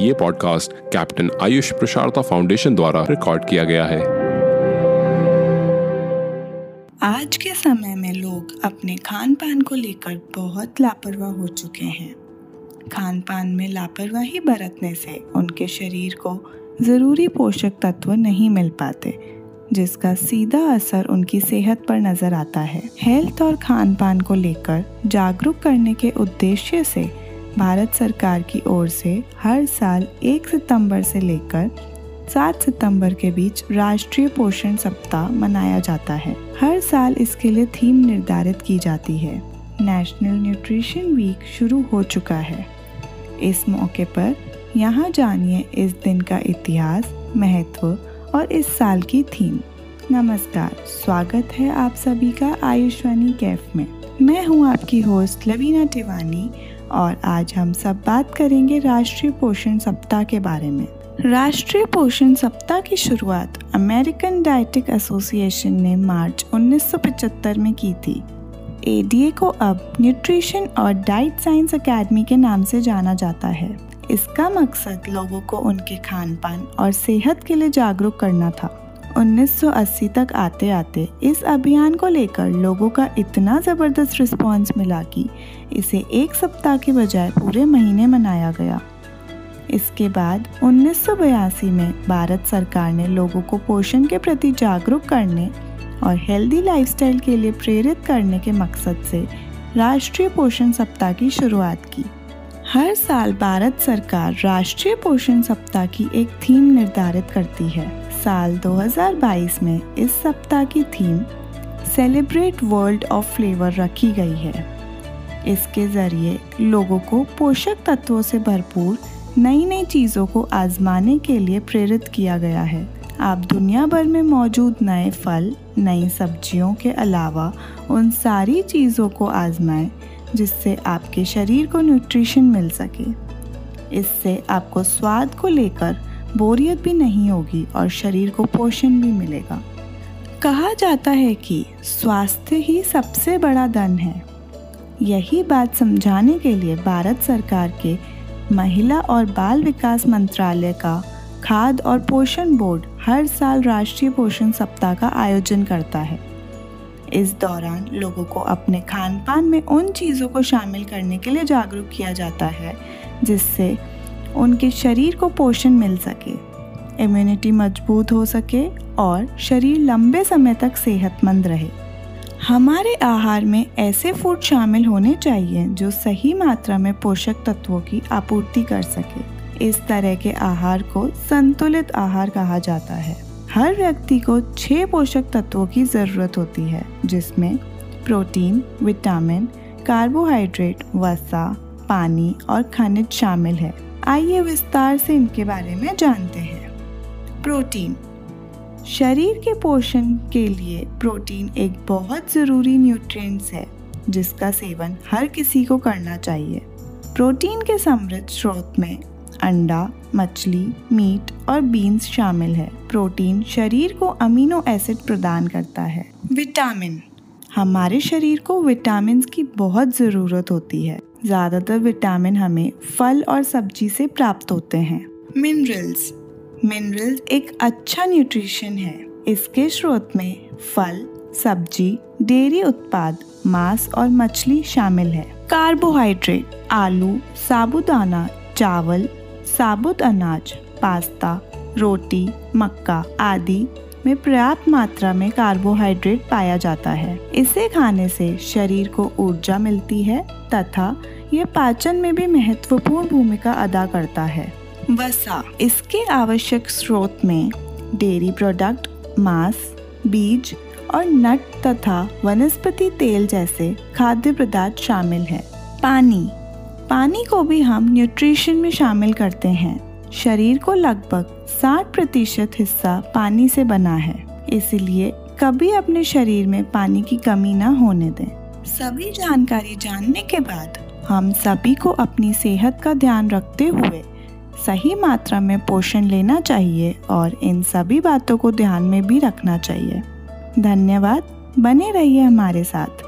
ये podcast captain Ayush Prasharta foundation द्वारा record किया गया है। आज के समय में लोग अपने खान पान को लेकर बहुत लापरवाह हो चुके हैं। खान पान में लापरवाही बरतने से उनके शरीर को ज़रूरी पोषक तत्व नहीं मिल पाते, जिसका सीधा असर उनकी सेहत पर नज़र आता है। हेल्थ और खान पान को लेकर जागरूक करने के उद्देश्य से भारत सरकार की ओर से हर साल 1 सितंबर से लेकर 7 सितंबर के बीच राष्ट्रीय पोषण सप्ताह मनाया जाता है। हर साल इसके लिए थीम निर्धारित की जाती है। नेशनल न्यूट्रिशन वीक शुरू हो चुका है। इस मौके पर यहाँ जानिए इस दिन का इतिहास, महत्व और इस साल की थीम। नमस्कार, स्वागत है आप सभी का आयुष्वानी कैफ में। मैं हूँ आपकी होस्ट लवीना टिवानी और आज हम सब बात करेंगे राष्ट्रीय पोषण सप्ताह के बारे में। राष्ट्रीय पोषण सप्ताह की शुरुआत अमेरिकन डाइटिक एसोसिएशन ने मार्च 1975 में की थी। एडीए को अब न्यूट्रिशन और डाइट साइंस एकेडमी के नाम से जाना जाता है। इसका मकसद लोगों को उनके खान पान और सेहत के लिए जागरूक करना था। 1980 तक आते आते इस अभियान को लेकर लोगों का इतना ज़बरदस्त रिस्पांस मिला कि इसे एक सप्ताह के बजाय पूरे महीने मनाया गया। इसके बाद 1982 में भारत सरकार ने लोगों को पोषण के प्रति जागरूक करने और हेल्दी लाइफस्टाइल के लिए प्रेरित करने के मकसद से राष्ट्रीय पोषण सप्ताह की शुरुआत की। हर साल भारत सरकार राष्ट्रीय पोषण सप्ताह की एक थीम निर्धारित करती है। साल 2022 में इस सप्ताह की theme celebrate world of flavour रखी गई है। इसके ज़रिए लोगों को पोषक तत्वों से भरपूर नई नई चीज़ों को आजमाने के लिए प्रेरित किया गया है। आप दुनिया भर में मौजूद नए फल, नई सब्जियों के अलावा उन सारी चीज़ों को आजमाएँ, जिससे आपके शरीर को न्यूट्रिशन मिल सके। इससे आपको स्वाद को लेकर बोरियत भी नहीं होगी और शरीर को पोषण भी मिलेगा। कहा जाता है कि स्वास्थ्य ही सबसे बड़ा धन है। यही बात समझाने के लिए भारत सरकार के महिला और बाल विकास मंत्रालय का खाद्य और पोषण बोर्ड हर साल राष्ट्रीय पोषण सप्ताह का आयोजन करता है। इस दौरान लोगों को अपने खान पान में उन चीज़ों को शामिल करने के लिए जागरूक किया जाता है, जिससे उनके शरीर को पोषण मिल सके इम्यूनिटी मज़बूत हो सके और शरीर लंबे समय तक सेहतमंद रहे। हमारे आहार में ऐसे फ़ूड शामिल होने चाहिए जो सही मात्रा में पोषक तत्वों की आपूर्ति कर सके। इस तरह के आहार को संतुलित आहार कहा जाता है। हर व्यक्ति को छह पोषक तत्वों की ज़रूरत होती है, जिसमें प्रोटीन, विटामिन कार्बोहाइड्रेट वसा, पानी और खनिज शामिल है। आइए विस्तार से इनके बारे में जानते हैं। प्रोटीन। शरीर के पोषण के लिए प्रोटीन एक बहुत ज़रूरी न्यूट्रिएंट्स है, जिसका सेवन हर किसी को करना चाहिए। प्रोटीन के समृद्ध स्रोत में अंडा, मछली, मीट और बीन्स शामिल है। प्रोटीन शरीर को अमीनो एसिड प्रदान करता है। विटामिन। हमारे शरीर को विटामिन की बहुत ज़रूरत होती है। ज़्यादातर विटामिन हमें फल और सब्ज़ी से प्राप्त होते हैं। मिनरल्स। मिनरल्स एक अच्छा न्यूट्रिशन है। इसके स्रोत में फल, सब्ज़ी, डेयरी उत्पाद, मांस और मछली शामिल है। कार्बोहाइड्रेट, आलू, साबुदाना, चावल, साबुत अनाज, पास्ता, रोटी, मक्का आदि में पर्याप्त मात्रा में कार्बोहाइड्रेट पाया जाता है। इसे खाने से शरीर को ऊर्जा मिलती है तथा ये पाचन में भी महत्वपूर्ण भूमिका अदा करता है। वसा, इसके आवश्यक स्रोत में डेयरी प्रोडक्ट मांस, बीज और नट तथा वनस्पति तेल जैसे खाद्य पदार्थ शामिल है। पानी पानी को भी हम न्यूट्रिशन में शामिल करते हैं। शरीर को लगभग 60 प्रतिशत हिस्सा पानी से बना है। इसलिए कभी अपने शरीर में पानी की कमी न होने दें। सभी जानकारी जानने के बाद हम सभी को अपनी सेहत का ध्यान रखते हुए सही मात्रा में पोषण लेना चाहिए और इन सभी बातों को ध्यान में भी रखना चाहिए। धन्यवाद। बने रहिए हमारे साथ।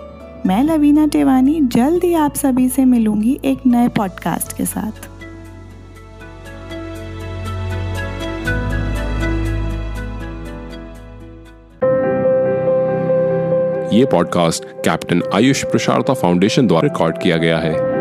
मैं लवीना टेवानी, जल्द ही आप सभी से मिलूँगी एक नए पॉडकास्ट के साथ। ये podcast captain Ayush Prasharta foundation द्वारा रिकॉर्ड किया गया है।